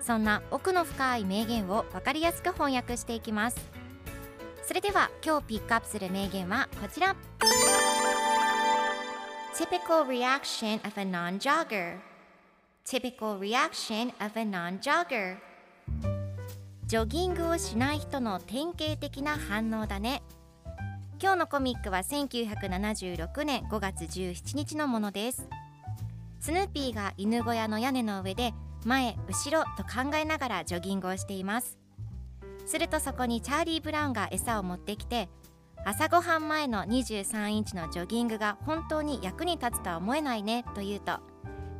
そんな奥の深い名言を分かりやすく翻訳していきます。それでは今日ピックアップする名言はこちら。Typical reaction of a non-jogger. Typical reaction of a non-jogger. ジョギングをしない人の典型的な反応だね。今日のコミックは1976年5月17日のものです。スヌーピーが犬小屋の屋根の上で前後ろと考えながらジョギングをしています。するとそこにチャーリー・ブラウンが餌を持ってきて朝ごはん前の23インチのジョギングが本当に役に立つとは思えないねと言うと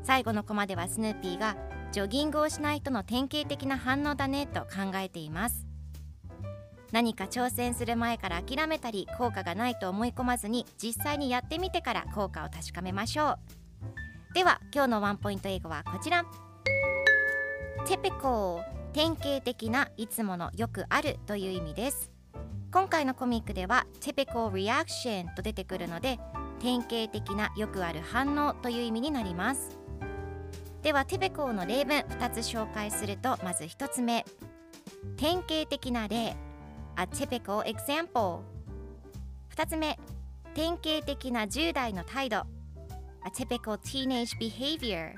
最後のコマではスヌーピーがジョギングをしない人の典型的な反応だねと考えています。何か挑戦する前から諦めたり効果がないと思い込まずに実際にやってみてから効果を確かめましょう。では今日のワンポイント英語はこちら。Typical 典型的ないつものよくあるという意味です。今回のコミックでは Typical reaction と出てくるので典型的なよくある反応という意味になります。では Typical の例文2つ紹介するとまず1つ目。典型的な例。A typical example 2つ目。典型的な10代の態度。A typical teenage behavior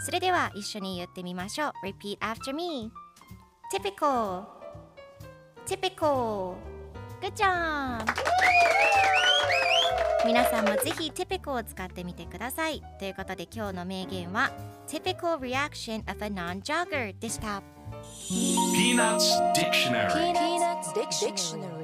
それでは一緒に言ってみましょう Repeat after me Typical Typical Good job 皆さんもぜひ Typical を使ってみてくださいということで今日の名言は Typical reaction of a non-jogger でした Peanuts Dictionary Peanuts Dictionary.